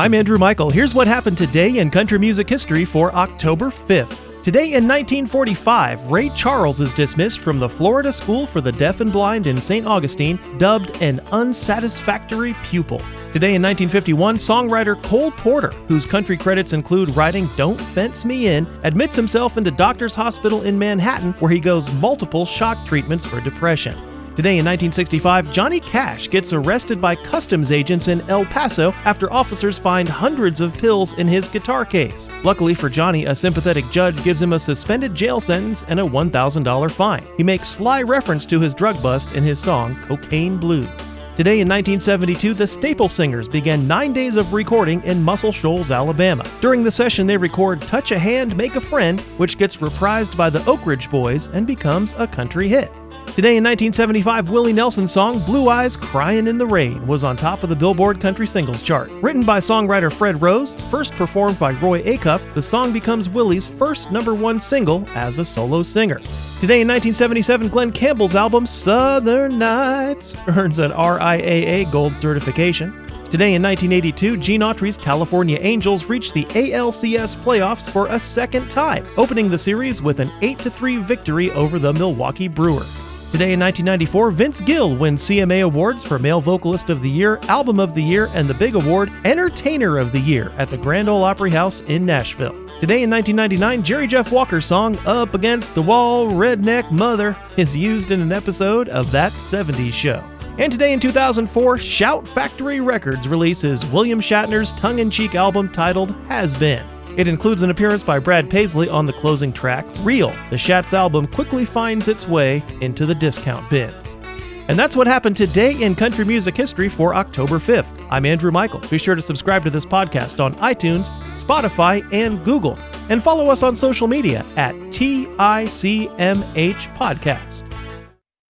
I'm Andrew Michael. Here's what happened today in country music history for October 5th. Today in 1945, Ray Charles is dismissed from the Florida School for the Deaf and Blind in St. Augustine, dubbed an unsatisfactory pupil. Today in 1951, songwriter Cole Porter, whose country credits include writing Don't Fence Me In, admits himself into Doctor's Hospital in Manhattan where he goes multiple shock treatments for depression. Today in 1965, Johnny Cash gets arrested by customs agents in El Paso after officers find hundreds of pills in his guitar case. Luckily for Johnny, a sympathetic judge gives him a suspended jail sentence and a $1,000 fine. He makes sly reference to his drug bust in his song Cocaine Blues. Today in 1972, the Staple Singers began nine days of recording in Muscle Shoals, Alabama. During the session, they record Touch a Hand, Make a Friend, which gets reprised by the Oak Ridge Boys and becomes a country hit. Today in 1975, Willie Nelson's song Blue Eyes Crying in the Rain was on top of the Billboard Country Singles Chart. Written by songwriter Fred Rose, first performed by Roy Acuff, the song becomes Willie's first number one single as a solo singer. Today in 1977, Glen Campbell's album Southern Nights earns an RIAA Gold certification. Today in 1982, Gene Autry's California Angels reached the ALCS playoffs for a second time, opening the series with an 8 3 victory over the Milwaukee Brewers. Today in 1994, Vince Gill wins CMA Awards for Male Vocalist of the Year, Album of the Year, and the big award, Entertainer of the Year, at the Grand Ole Opry House in Nashville. Today in 1999, Jerry Jeff Walker's song Up Against the Wall, Redneck Mother is used in an episode of That 70s Show. And today in 2004, Shout Factory Records releases William Shatner's tongue in cheek album titled Has Been. It includes an appearance by Brad Paisley on the closing track, Real. The Shats album quickly finds its way into the discount bins. And that's what happened today in country music history for October 5th. I'm Andrew Michael. Be sure to subscribe to this podcast on iTunes, Spotify, and Google, and follow us on social media at TICMH Podcast.